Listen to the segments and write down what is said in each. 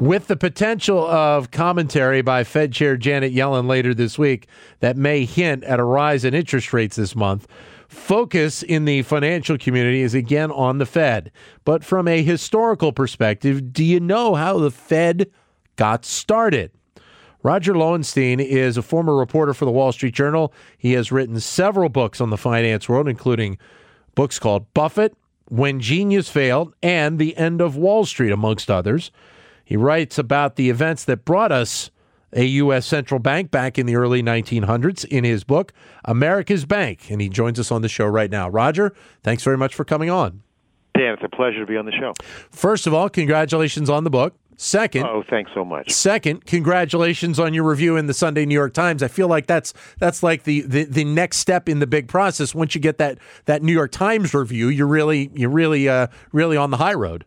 With the potential of commentary by Fed Chair Janet Yellen later this week that may hint at a rise in interest rates this month, focus in the financial community is again on the Fed. But from a historical perspective, do you know how the Fed got started? Roger Lowenstein is a former reporter for the Wall Street Journal. He has written several books on the finance world, including books called Buffett, When Genius Failed, and The End of Wall Street, amongst others. He writes about the events that brought us a U.S. central bank back in the early 1900s in his book, America's Bank. And he joins us on the show right now. Roger, thanks very much for coming on. Dan, it's a pleasure to be on the show. First of all, congratulations on the book. Second, oh, thanks so much. Second, congratulations on your review in the Sunday New York Times. I feel like that's that's like the, the, the next step in the big process. Once you get that that New York Times review, you're really you're really uh, really on the high road.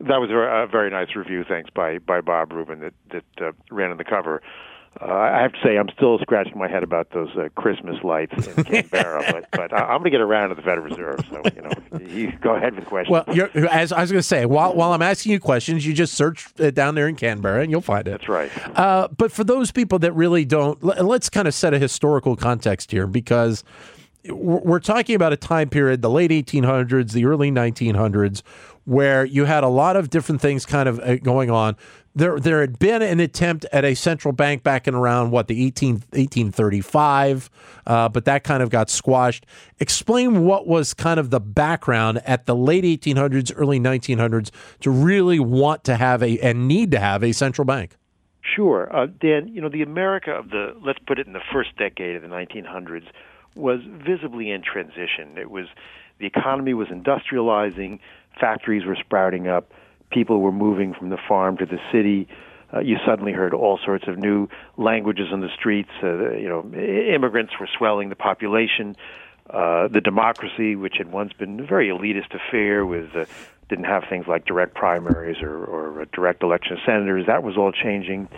That was a very nice review. Thanks by by Bob Rubin that that uh, ran on the cover. Uh, I have to say, I'm still scratching my head about those uh, Christmas lights in Canberra, but but I'm going to get around to the Federal Reserve. So you know, you go ahead with questions. Well, as I was going to say, while while I'm asking you questions, you just search uh, down there in Canberra and you'll find it. That's right. Uh, but for those people that really don't, let's kind of set a historical context here because we're talking about a time period, the late 1800s, the early 1900s, where you had a lot of different things kind of uh, going on. There, there had been an attempt at a central bank back in around what the 18, 1835, uh, but that kind of got squashed. Explain what was kind of the background at the late 1800s, early 1900s to really want to have a and need to have a central bank. Sure, uh, Dan. You know the America of the let's put it in the first decade of the 1900s was visibly in transition. It was the economy was industrializing, factories were sprouting up, people were moving from the farm to the city. Uh, you suddenly heard all sorts of new languages on the streets. Uh, you know, immigrants were swelling the population. Uh, the democracy, which had once been a very elitist affair, with uh, didn't have things like direct primaries or, or direct election of senators. That was all changing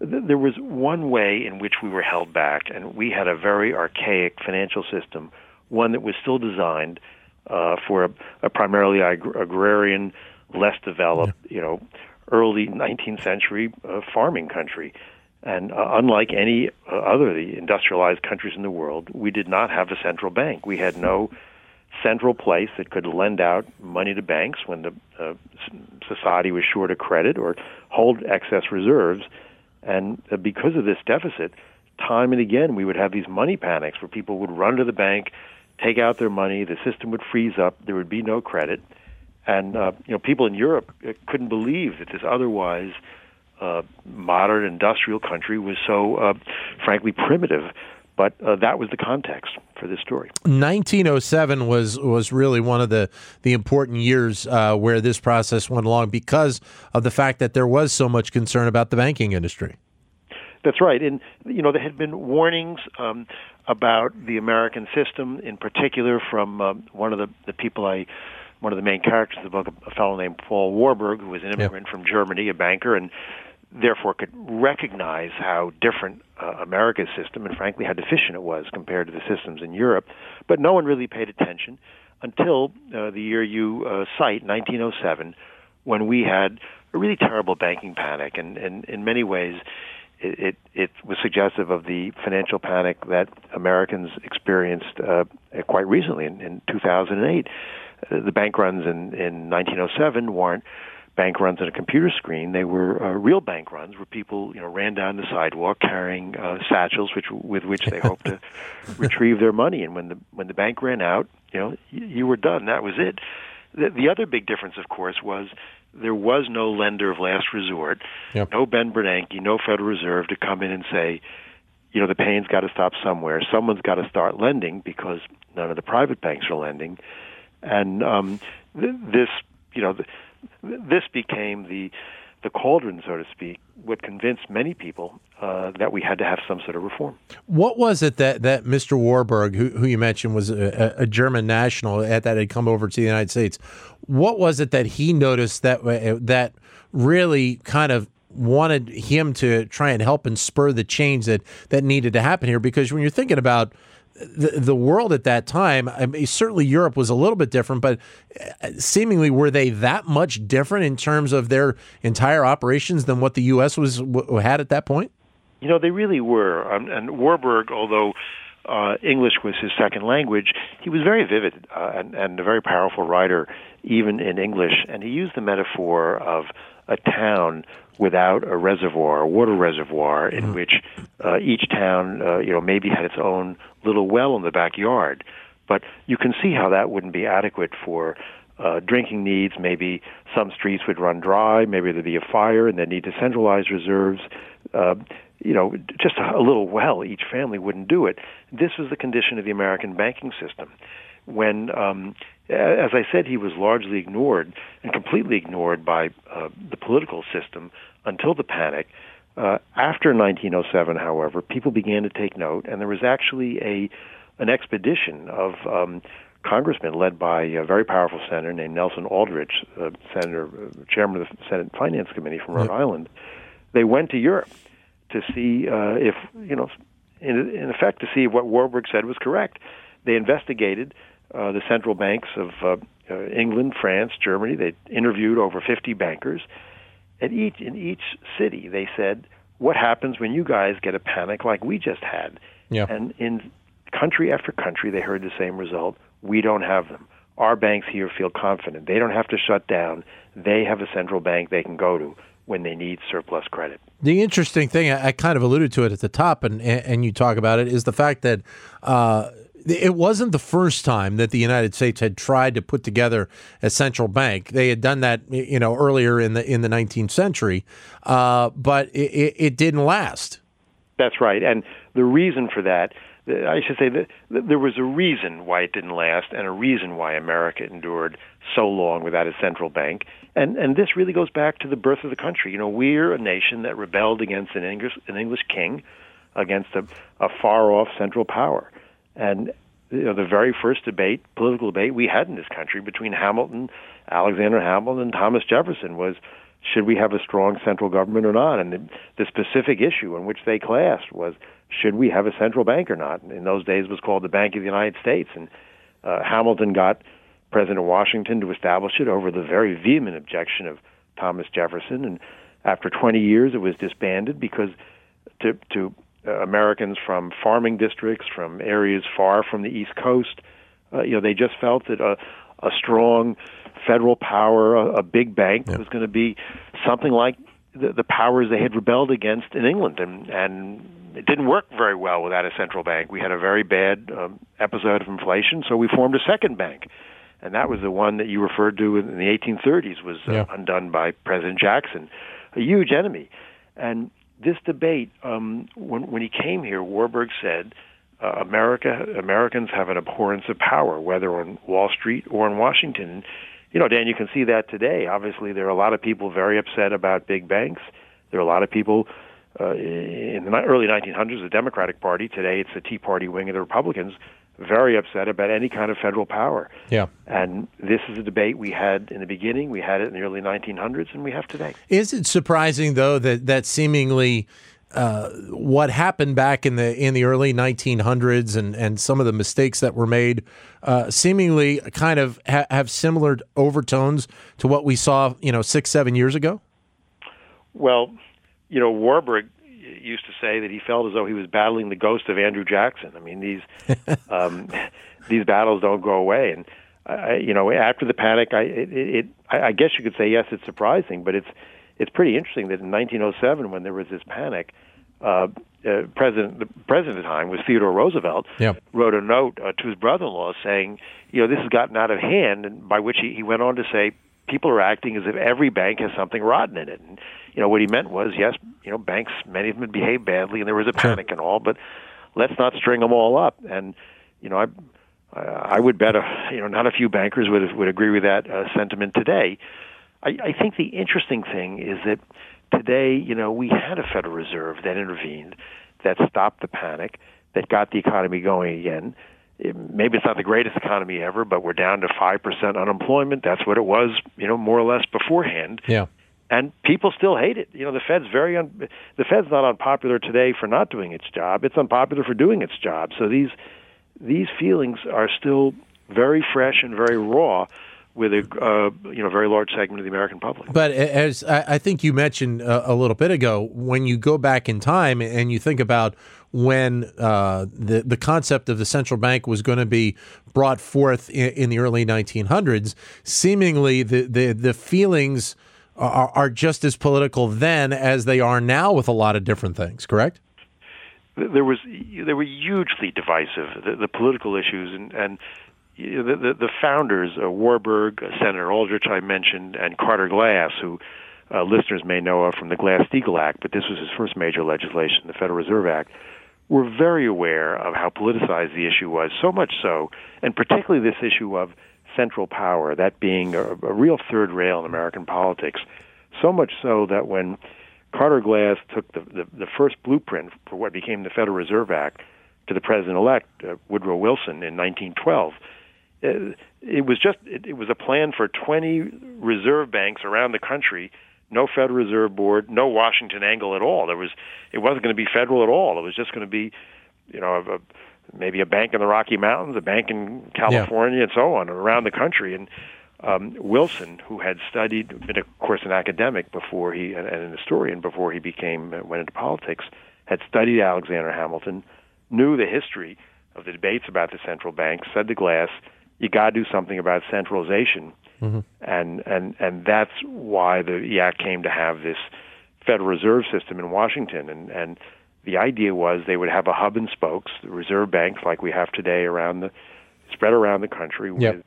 there was one way in which we were held back, and we had a very archaic financial system, one that was still designed uh, for a, a primarily ag- agrarian, less developed, you know, early 19th century uh, farming country. And uh, unlike any uh, other of the industrialized countries in the world, we did not have a central bank. We had no central place that could lend out money to banks when the uh, society was short of credit or hold excess reserves and uh, because of this deficit, time and again we would have these money panics where people would run to the bank, take out their money, the system would freeze up, there would be no credit, and uh, you know people in Europe uh, couldn't believe that this otherwise uh, modern industrial country was so, uh, frankly, primitive. But uh, that was the context for this story. 1907 was was really one of the the important years uh, where this process went along because of the fact that there was so much concern about the banking industry. That's right, and you know there had been warnings um, about the American system, in particular from um, one of the, the people I one of the main characters of the book, a fellow named Paul Warburg, who was an immigrant from Germany, a banker, and therefore could recognize how different uh, America's system and frankly how deficient it was compared to the systems in Europe. But no one really paid attention until uh, the year you uh, cite, 1907, when we had a really terrible banking panic, and, and in many ways. It, it, it was suggestive of the financial panic that Americans experienced uh, quite recently in, in 2008. Uh, the bank runs in, in 1907 weren't bank runs on a computer screen. They were uh, real bank runs where people, you know, ran down the sidewalk carrying uh, satchels, which with which they hoped to retrieve their money. And when the when the bank ran out, you know, you, you were done. That was it. The, the other big difference, of course, was there was no lender of last resort, yep. no Ben Bernanke, no Federal Reserve to come in and say, you know, the pain's got to stop somewhere. Someone's got to start lending because none of the private banks are lending, and um, th- this, you know. The, this became the the cauldron, so to speak, would convince many people uh, that we had to have some sort of reform. What was it that, that Mr. Warburg, who, who you mentioned was a, a, German national at that had come over to the United States, what was it that he noticed that uh, that really kind of wanted him to try and help and spur the change that that needed to happen here? Because when you're thinking about the, the world at that time, I mean, certainly Europe was a little bit different, but uh, seemingly were they that much different in terms of their entire operations than what the U.S. was had at that point? You know, they really were. Um, and Warburg, although uh, English was his second language, he was very vivid uh, and, and a very powerful writer, even in English. And he used the metaphor of a town without a reservoir, a water reservoir, in mm-hmm. which uh, each town, uh, you know, maybe had its own little well in the backyard. But you can see how that wouldn't be adequate for uh, drinking needs. Maybe some streets would run dry. Maybe there'd be a fire, and they need to centralize reserves. Uh, you know, just a, a little well, each family wouldn't do it. This was the condition of the American banking system. When um, as I said, he was largely ignored and completely ignored by uh, the political system until the panic. Uh, after 1907, however, people began to take note, and there was actually a an expedition of um, congressmen led by a very powerful senator named Nelson Aldrich, uh, senator, uh, chairman of the Senate Finance Committee from Rhode Island. They went to Europe to see uh, if, you know, in, in effect, to see if what Warburg said was correct. They investigated uh, the central banks of uh, uh, England, France, Germany. They interviewed over 50 bankers. At each in each city, they said, "What happens when you guys get a panic like we just had?" Yeah. And in country after country, they heard the same result. We don't have them. Our banks here feel confident. They don't have to shut down. They have a central bank they can go to when they need surplus credit. The interesting thing, I, kind of alluded to it at the top, and and you talk about it, is the fact that uh, it wasn't the first time that the United States had tried to put together a central bank. They had done that, you know, earlier in the in the 19th century, uh, but it, it, didn't last. That's right, and the reason for that, I should say that there was a reason why it didn't last, and a reason why America endured so long without a central bank, and and this really goes back to the birth of the country. You know, we're a nation that rebelled against an English an English king, against a, a far off central power and you know, the very first debate, political debate we had in this country between Hamilton, Alexander Hamilton, and Thomas Jefferson was should we have a strong central government or not? And the, the specific issue in which they clashed was should we have a central bank or not? In those days, it was called the Bank of the United States, and uh, Hamilton got President Washington to establish it over the very vehement objection of Thomas Jefferson. And after 20 years, it was disbanded because to to uh, Americans from farming districts, from areas far from the East Coast. Uh, you know, they just felt that a, a strong federal power, a, a big bank, yeah. was going to be something like the, the powers they had rebelled against in England, and and it didn't work very well without a central bank. We had a very bad um, episode of inflation, so we formed a second bank, and that was the one that you referred to in the 1830s was uh, yeah. undone by President Jackson, a huge enemy, and this debate, um, when, when he came here, Warburg said, uh, America, Americans have an abhorrence of power, whether on Wall Street or in Washington. You know, Dan, you can see that today. Obviously, there are a lot of people very upset about big banks. There are a lot of people uh, in the early 1900s, the Democratic Party. Today, it's the Tea Party wing of the Republicans very upset about any kind of federal power. Yeah. And this is a debate we had in the beginning, we had it in the early 1900s, and we have today. Is it surprising though that that seemingly uh, what happened back in the in the early 1900s and and some of the mistakes that were made uh, seemingly kind of ha- have similar overtones to what we saw, you know, six seven years ago? Well, you know, Warburg used to say that he felt as though he was battling the ghost of Andrew Jackson. I mean, these um, these battles don't go away, and I, you know, after the panic, I it, it I guess you could say yes, it's surprising, but it's it's pretty interesting that in 1907, when there was this panic, uh, uh, president the president at the time was Theodore Roosevelt yep. wrote a note uh, to his brother-in-law saying, you know, this has gotten out of hand, and by which he, he went on to say people are acting as if every bank has something rotten in it. And you know what he meant was, yes, you know, banks many of them behaved badly, and there was a panic and all, but let's not string them all up. And you know, I I would bet a you know not a few bankers would would agree with that uh, sentiment today. I, I think the interesting thing is that today, you know, we had a Federal Reserve that intervened, that stopped the panic, that got the economy going again. It, maybe it's not the greatest economy ever, but we're down to five percent unemployment. That's what it was, you know, more or less beforehand. Yeah. And people still hate it. You know, the Fed's very un- the Fed's not unpopular today for not doing its job. It's unpopular for doing its job. So these these feelings are still very fresh and very raw with a uh, you know very large segment of the American public. But as I think you mentioned a, a, little bit ago, when you go back in time and you think about when uh, the the concept of the central bank was going to be brought forth in, in, the early 1900s, seemingly the the, the feelings are, are just as political then as they are now with a lot of different things. Correct? There was they were hugely divisive the, the political issues and and the, the, the founders, uh, Warburg, uh, Senator Aldrich, I mentioned, and Carter Glass, who uh, listeners may know of from the Glass-Steagall Act, but this was his first major legislation, the Federal Reserve Act, were very aware of how politicized the issue was. So much so, and particularly this issue of central power, that being a, a real third rail in American politics. So much so that when Carter Glass took the, the, the first blueprint for what became the Federal Reserve Act to the president-elect uh, Woodrow Wilson in 1912 it was just it, it was a plan for 20 reserve banks around the country no Federal Reserve Board, no Washington angle at all. There was, it wasn't going to be federal at all. It was just going to be, you know, a, maybe a bank in the Rocky Mountains, a bank in California, yeah. and so on around the country. And um, Wilson, who had studied, been of course an academic before he and an historian before he became went into politics, had studied Alexander Hamilton, knew the history of the debates about the central bank, said to Glass, you got to do something about centralization, mm-hmm. and and and that's why the act came to have this Federal Reserve System in Washington, and and the idea was they would have a hub and spokes, the reserve banks like we have today around the spread around the country yep. with.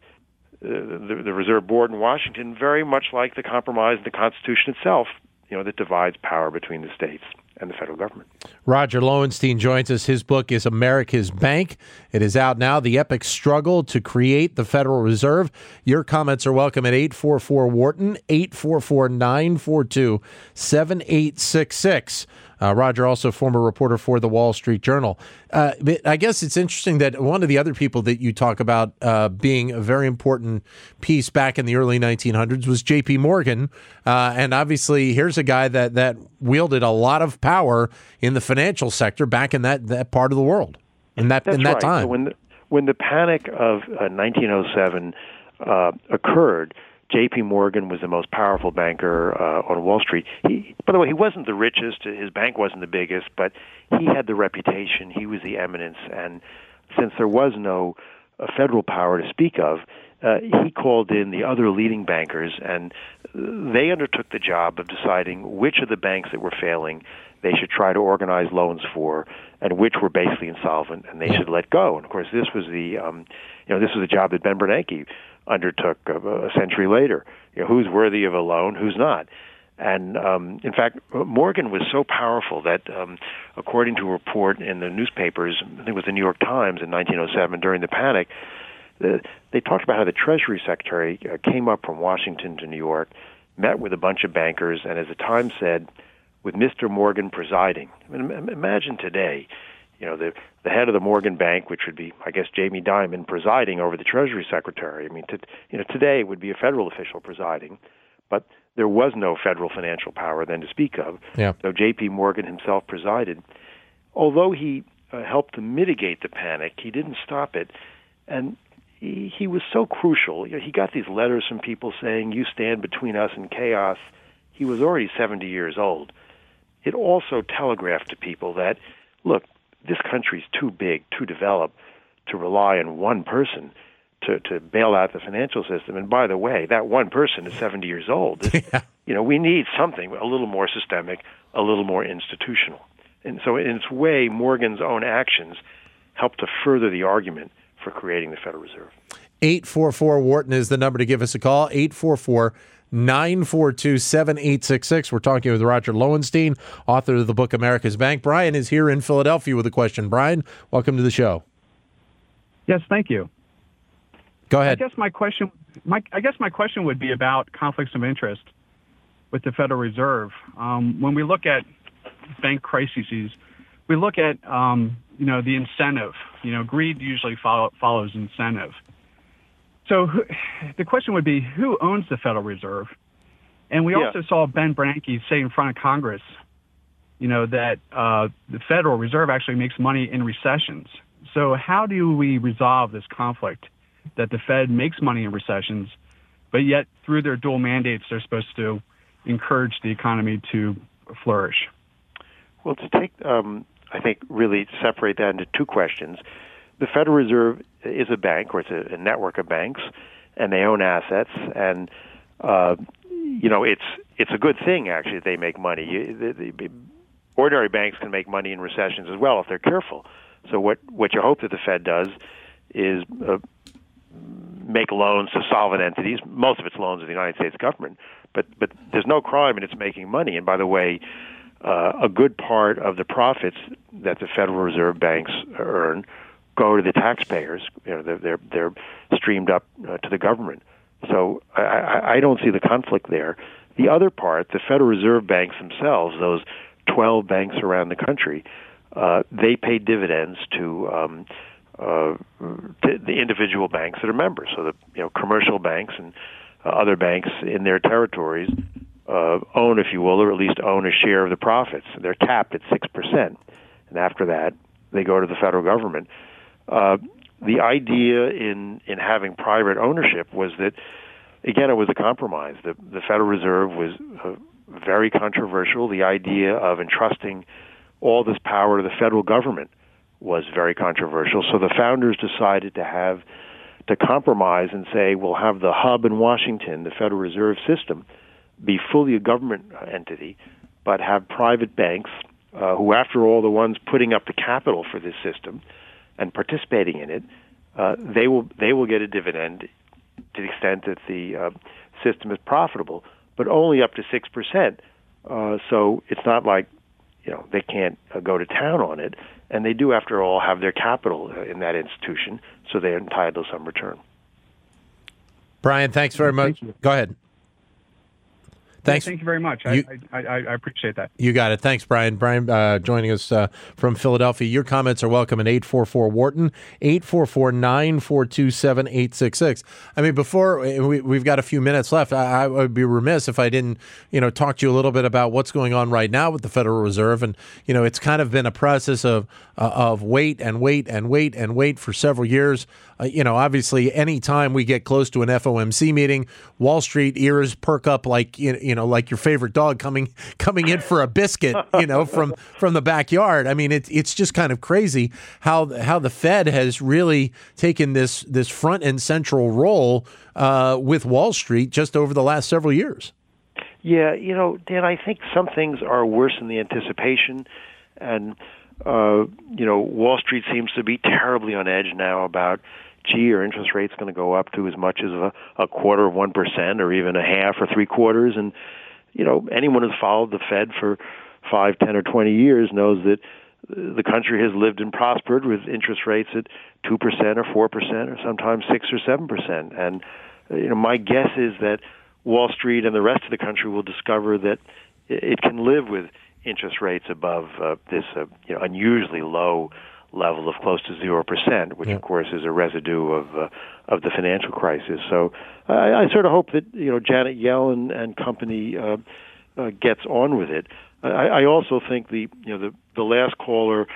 Uh, the, the Reserve Board in Washington, very much like the compromise in the Constitution itself, you know, that divides power between the states and the federal government. Roger Lowenstein joins us. His book is America's Bank. It is out now. The epic struggle to create the Federal Reserve. Your comments are welcome at 844 Wharton, 844 942 7866. Uh, Roger, also former reporter for the Wall Street Journal. Uh, I guess it's interesting that one of the other people that you talk about uh, being a very important piece back in the early 1900s was J.P. Morgan, uh, and obviously here's a guy that that wielded a lot of power in the financial sector back in that, that part of the world in that That's in that right. time. So when the, when the panic of 1907 uh, occurred J.P. Morgan was the most powerful banker uh, on Wall Street. He, by the way, he wasn't the richest. His bank wasn't the biggest, but he had the reputation. He was the eminence, and since there was no uh, federal power to speak of, uh, he called in the other leading bankers, and they undertook the job of deciding which of the banks that were failing they should try to organize loans for, and which were basically insolvent, and they should let go. And of course, this was the um, you know this was the job that Ben Bernanke undertook a, century later. You know, who's worthy of a loan, who's not. And um, in fact, Morgan was so powerful that, um, according to a report in the newspapers, I think it was the New York Times in 1907 during the panic, the, they talked about how the Treasury Secretary uh, came up from Washington to New York, met with a bunch of bankers, and as the Times said, with Mr. Morgan presiding. I mean, imagine today, you know, the the head of the Morgan Bank, which would be, I guess, Jamie Dimon, presiding over the Treasury Secretary. I mean, to, you know, today it would be a federal official presiding, but there was no federal financial power then to speak of. Yeah. So J.P. Morgan himself presided. Although he uh, helped to mitigate the panic, he didn't stop it, and he, he was so crucial. You know, he got these letters from people saying, "You stand between us and chaos." He was already 70 years old. It also telegraphed to people that, look, this country's too big, too developed to rely on one person to, to bail out the financial system. And by the way, that one person is 70 years old. yeah. You know, we need something a little more systemic, a little more institutional. And so, in its way, Morgan's own actions helped to further the argument for creating the Federal Reserve. 844 Wharton is the number to give us a call. 844 942 7866. We're talking with Roger Lowenstein, author of the book America's Bank. Brian is here in Philadelphia with a question. Brian, welcome to the show. Yes, thank you. Go ahead. I guess my question, my, I guess my question would be about conflicts of interest with the Federal Reserve. Um, when we look at bank crises, we look at um, you know the incentive. You know, greed usually follow, follows incentive. So who, the question would be, who owns the Federal Reserve? And we Yeah. also saw Ben Bernanke say in front of Congress, you know, that uh, the Federal Reserve actually makes money in recessions. So how do we resolve this conflict that the Fed makes money in recessions, but yet through their dual mandates, they're supposed to encourage the economy to flourish? Well, to take, um, I think, really separate that into two questions. The Federal Reserve is a bank, or it's a, a network of banks, and they own assets, and uh, you know, it's it's a good thing actually that they make money. You, the, the, ordinary banks can make money in recessions as well if they're careful. So what what you hope that the Fed does is uh, make loans to solvent entities. Most of its loans are the United States government, but but there's no crime in its making money. And by the way, uh, a good part of the profits that the Federal Reserve banks earn go to the taxpayers. You know, they're they're, they're streamed up uh, to the government. So I, I, don't see the conflict there. The other part, the Federal Reserve banks themselves, those 12 banks around the country, uh, they pay dividends to, um, uh, to the individual banks that are members. So the you know commercial banks and uh, other banks in their territories uh, own, if you will, or at least own a share of the profits. They're capped at six percent, and after that, they go to the federal government. Uh, the idea in in having private ownership was that, again, it was a compromise. The the Federal Reserve was uh, very controversial. The idea of entrusting all this power to the federal government was very controversial. So the founders decided to have to compromise and say we'll have the hub in Washington, the Federal Reserve System, be fully a government entity, but have private banks uh, who, after all, the ones putting up the capital for this system and participating in it, uh, they will they will get a dividend to the extent that the uh, system is profitable, but only up to six percent. Uh, so it's not like you know they can't uh, go to town on it, and they do, after all, have their capital uh, in that institution, so they're entitled to some return. Brian, thanks very much. Thank. Go ahead. Thanks. Thank you very much. You- I, I, I, I appreciate that. You got it. Thanks, Brian. Brian uh, joining us uh, from Philadelphia. Your comments are welcome at 844 Wharton, 844 942 7866. I mean, before we, we've got a few minutes left, I, I would be remiss if I didn't, you know, talk to you a little bit about what's going on right now with the Federal Reserve. And, you know, it's kind of been a process of, uh, of wait and wait and wait and wait for several years. Uh, you know, obviously, anytime we get close to an FOMC meeting, Wall Street ears perk up like you know, like your favorite dog coming coming in for a biscuit, you know, from from the backyard. I mean, it's it's just kind of crazy how how the Fed has really taken this this front and central role uh, with Wall Street just over the last several years. Yeah, you know, Dan, I think some things are worse than the anticipation, and uh, you know, Wall Street seems to be terribly on edge now about, gee, are interest rates going to go up to as much as a, a quarter of one percent, or even a half or three quarters? And you know, anyone who's followed the Fed for five, ten, or twenty years knows that the country has lived and prospered with interest rates at two percent or four percent, or sometimes six or seven percent. And you know, my guess is that Wall Street and the rest of the country will discover that it can live with interest rates above uh, this uh, you know, unusually low level of close to zero percent, which Yeah. of course is a residue of uh, of the financial crisis. So I, I sort of hope that you know Janet Yellen and company uh, uh, gets on with it. I, I also think the you know the the last caller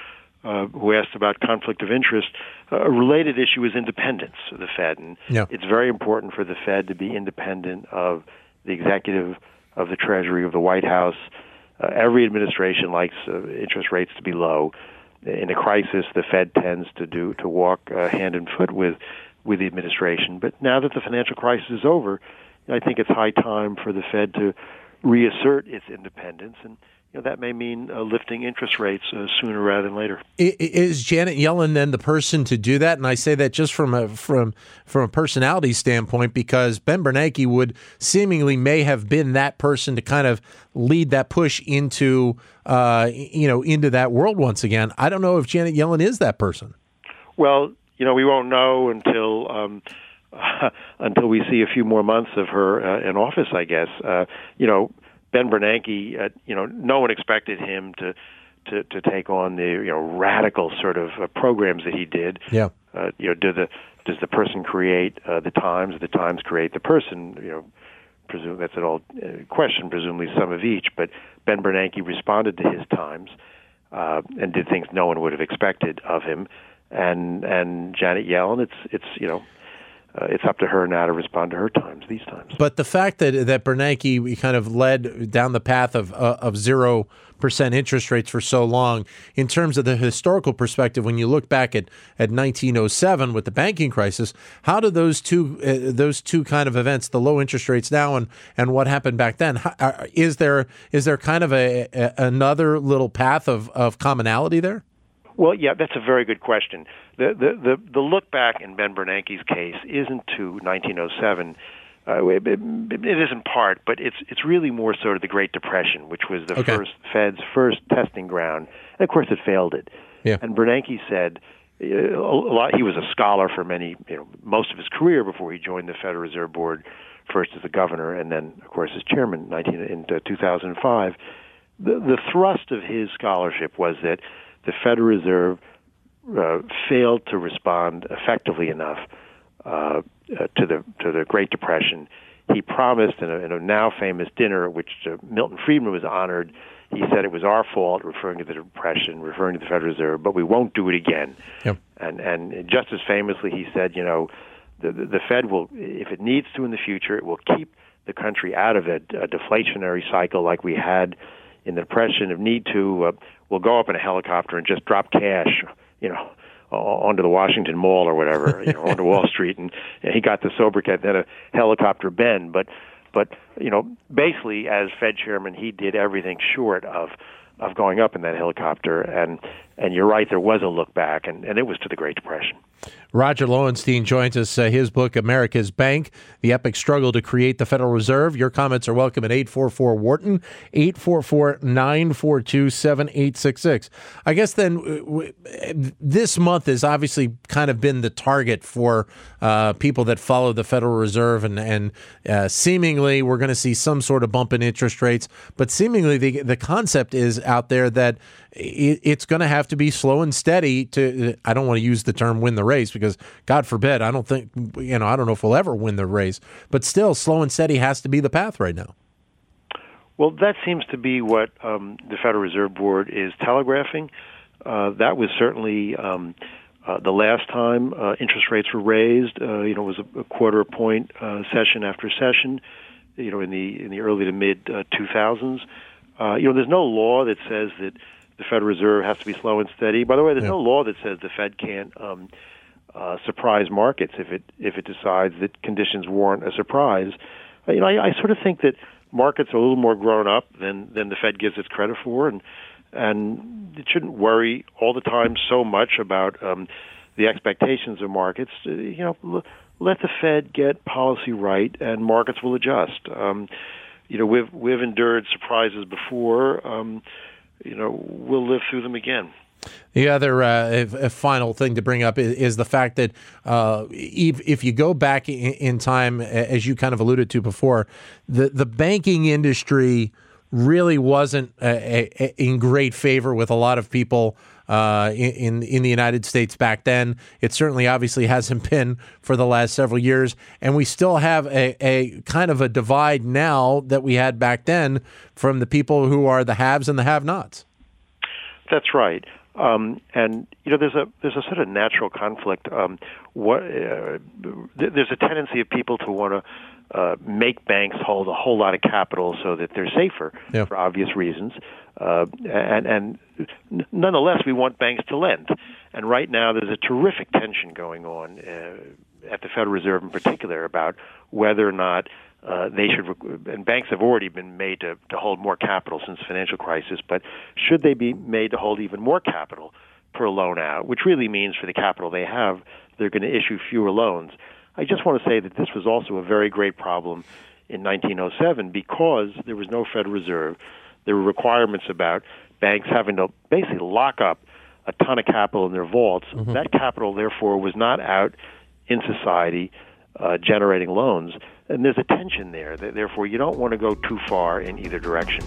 uh, who asked about conflict of interest, uh, a related issue is independence of the Fed, and Yeah. it's very important for the Fed to be independent of the executive, of the Treasury, of the White House. Uh, every administration likes uh, interest rates to be low. In a crisis, the Fed tends to do to walk uh, hand in foot with with the administration. But now that the financial crisis is over, I think it's high time for the Fed to reassert its independence, and you know, that may mean uh, lifting interest rates uh, sooner rather than later. Is Janet Yellen then the person to do that? And I say that just from a from from a personality standpoint, because Ben Bernanke would seemingly may have been that person to kind of lead that push into uh, you know into that world once again. I don't know if Janet Yellen is that person. Well, you know, we won't know until um, until we see a few more months of her uh, in office. I guess uh, you know Ben Bernanke. Uh, you know, no one expected him to to to take on the you know radical sort of uh, programs that he did. Yeah. Uh, you know, do the does the person create uh, the times? The times create the person? You know, presume that's an old uh, question. Presumably, some of each. But Ben Bernanke responded to his times uh, and did things no one would have expected of him. And and Janet Yellen, it's it's you know uh, it's up to her now to respond to her times these times. But the fact that that Bernanke kind of led down the path of uh, of zero percent interest rates for so long, in terms of the historical perspective, when you look back at, at 1907 with the banking crisis, how do those two uh, those two kind of events, the low interest rates now and and what happened back then, how, uh, is there is there kind of a, a another little path of of commonality there? Well, yeah, that's a very good question. The the the, the look back in Ben Bernanke's case isn't to 1907. Uh, it, it, it is in part, but it's it's really more sort of the Great Depression, which was the Okay. first Fed's first testing ground. And of course, it failed it. Yeah. And Bernanke said uh, a lot. He was a scholar for many, you know, most of his career before he joined the Federal Reserve Board, first as a governor, and then, of course, as chairman in 19 in uh, 2005. The the thrust of his scholarship was that the Federal Reserve uh, failed to respond effectively enough uh, uh, to the to the Great Depression. He promised in a, in a now famous dinner, at which uh, Milton Friedman was honored. He said it was our fault, referring to the Depression, referring to the Federal Reserve, but we won't do it again. Yep. And and just as famously, he said, you know, the the, the Fed will, if it needs to in the future, it will keep the country out of a, a deflationary cycle like we had in the Depression. If need to, uh, we'll go up in a helicopter and just drop cash, you know, onto the Washington Mall or whatever, you know, onto Wall Street. And, he got the sobriquet then a helicopter Ben. But, but you know, basically as Fed chairman, he did everything short of of going up in that helicopter. And and you're right, there was a look back, and, and it was to the Great Depression. Roger Lowenstein joins us. Uh, his book, America's Bank The Epic Struggle to Create the Federal Reserve. Your comments are welcome at 844 Wharton, 844 942 7866. I guess then uh, w- this month has obviously kind of been the target for uh, people that follow the Federal Reserve, and, and uh, seemingly we're going to see some sort of bump in interest rates. But seemingly the, the concept is out there that it, it's going to have to be slow and steady to i don't want to use the term win the race because god forbid i don't think you know i don't know if we'll ever win the race but still slow and steady has to be the path right now Well, that seems to be what um, the Federal Reserve Board is telegraphing. Uh, that was certainly um, uh, the last time uh, interest rates were raised. Uh, you know, it was a, a quarter point uh, session after session. You know, in the in the early to mid uh, 2000s. Uh, you know, there's no law that says that the Federal Reserve has to be slow and steady. By the way, there's no law that says the Fed can't um, uh, surprise markets if it if it decides that conditions warrant a surprise. Uh, you know, I, I sort of think that markets are a little more grown up than than the Fed gives its credit for, and and it shouldn't worry all the time so much about um, the expectations of markets. Uh, you know, let the Fed get policy right, and markets will adjust. Um, you know, we've we've endured surprises before. Um, you know, we'll live through them again. The other uh, if- if final thing to bring up is, is the fact that uh, if, if you go back in, in time, as you kind of alluded to before, the, the banking industry really wasn't uh, a, a, in great favor with a lot of people uh, in in the United States back then. It certainly obviously hasn't been for the last several years, and we still have a, a kind of a divide now that we had back then from the people who are the haves and the have-nots. That's right. Um, and you know, there's a there's a sort of natural conflict. Um, what uh, th- there's a tendency of people to want to uh, make banks hold a whole lot of capital so that they're safer Yeah. for obvious reasons. Uh, and and nonetheless, we want banks to lend. And right now, there's a terrific tension going on uh, at the Federal Reserve, in particular, about whether or not uh, they should, and banks have already been made to, to hold more capital since the financial crisis, but should they be made to hold even more capital per loan out, which really means for the capital they have, they're going to issue fewer loans. I just want to say that this was also a very great problem in 1907 because there was no Federal Reserve. There were requirements about banks having to basically lock up a ton of capital in their vaults. That capital, therefore, was not out in society uh, generating loans. And there's a tension there. Therefore, you don't want to go too far in either direction.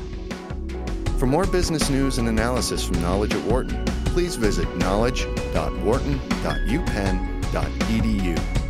For more business news and analysis from Knowledge at Wharton, please visit knowledge.wharton.upenn.edu.